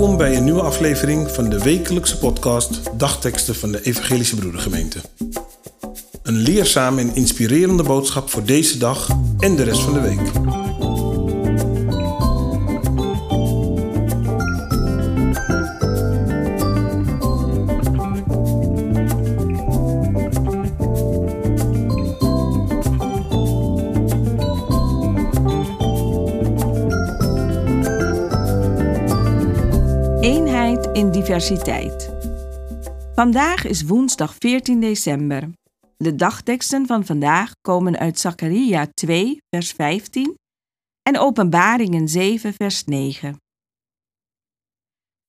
Welkom bij een nieuwe aflevering van de wekelijkse podcast Dagteksten van de Evangelische Broedergemeente. Een leerzame en inspirerende boodschap voor deze dag en de rest van de week. Eenheid in diversiteit. Vandaag is woensdag 14 december. De dagteksten van vandaag komen uit Zacharia 2, vers 15 en Openbaringen 7, vers 9.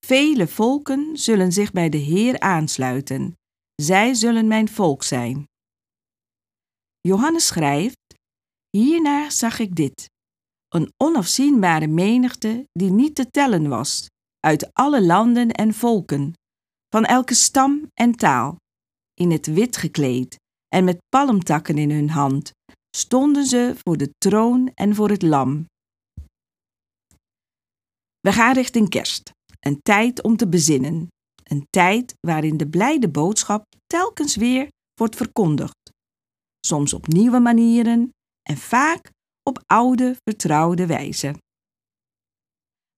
Vele volken zullen zich bij de Heer aansluiten. Zij zullen mijn volk zijn. Johannes schrijft: Hierna zag ik dit: een onafzienbare menigte die niet te tellen was uit alle landen en volken, van elke stam en taal. In het wit gekleed en met palmtakken in hun hand, stonden ze voor de troon en voor het lam. We gaan richting kerst, een tijd om te bezinnen, een tijd waarin de blijde boodschap telkens weer wordt verkondigd, soms op nieuwe manieren en vaak op oude, vertrouwde wijze.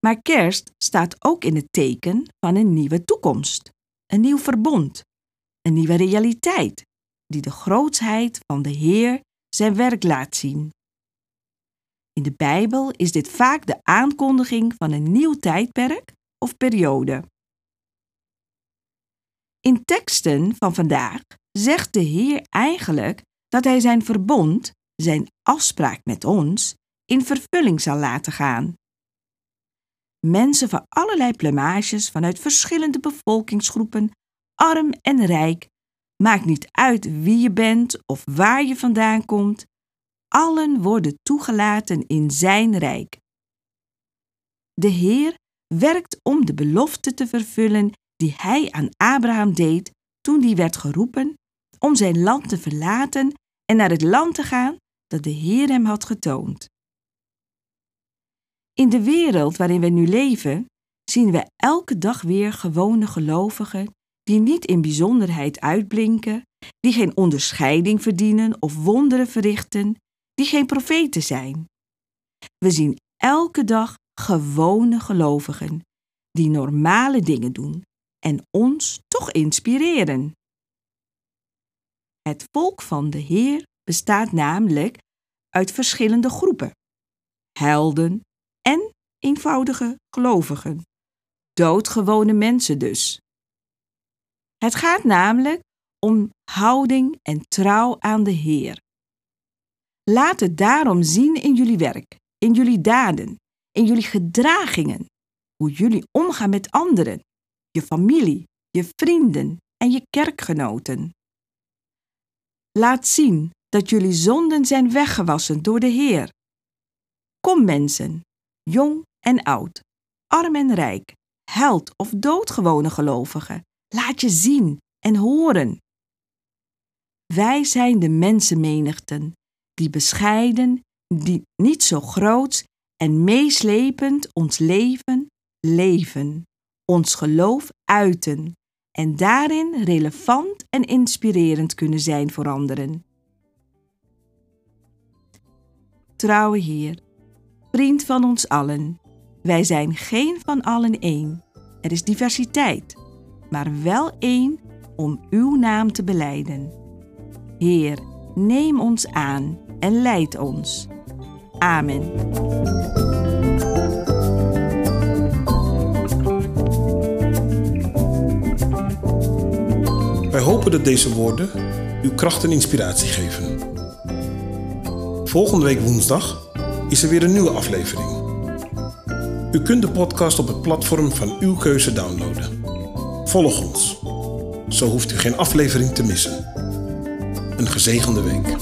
Maar kerst staat ook in het teken van een nieuwe toekomst, een nieuw verbond, een nieuwe realiteit die de grootsheid van de Heer zijn werk laat zien. In de Bijbel is dit vaak de aankondiging van een nieuw tijdperk of periode. In teksten van vandaag zegt de Heer eigenlijk dat Hij zijn verbond, zijn afspraak met ons, in vervulling zal laten gaan. Mensen van allerlei plamages vanuit verschillende bevolkingsgroepen, arm en rijk, maakt niet uit wie je bent of waar je vandaan komt, allen worden toegelaten in zijn rijk. De Heer werkt om de belofte te vervullen die hij aan Abraham deed toen die werd geroepen om zijn land te verlaten en naar het land te gaan dat de Heer hem had getoond. In de wereld waarin we nu leven, zien we elke dag weer gewone gelovigen die niet in bijzonderheid uitblinken, die geen onderscheiding verdienen of wonderen verrichten, die geen profeten zijn. We zien elke dag gewone gelovigen die normale dingen doen en ons toch inspireren. Het volk van de Heer bestaat namelijk uit verschillende groepen: helden, en eenvoudige gelovigen. Doodgewone mensen dus. Het gaat namelijk om houding en trouw aan de Heer. Laat het daarom zien in jullie werk, in jullie daden, in jullie gedragingen, hoe jullie omgaan met anderen, je familie, je vrienden en je kerkgenoten. Laat zien dat jullie zonden zijn weggewassen door de Heer. Kom mensen, jong en oud, arm en rijk, held of doodgewone gelovige, laat je zien en horen. Wij zijn de mensenmenigten, die bescheiden, die niet zo groot en meeslepend ons leven leven, ons geloof uiten en daarin relevant en inspirerend kunnen zijn voor anderen. Trouwe Heer, vriend van ons allen. Wij zijn geen van allen één. Er is diversiteit, maar wel één om uw naam te beleiden. Heer, neem ons aan en leid ons. Amen. Wij hopen dat deze woorden uw kracht en inspiratie geven. Volgende week woensdag is er weer een nieuwe aflevering. U kunt de podcast op het platform van uw keuze downloaden. Volg ons. Zo hoeft u geen aflevering te missen. Een gezegende week.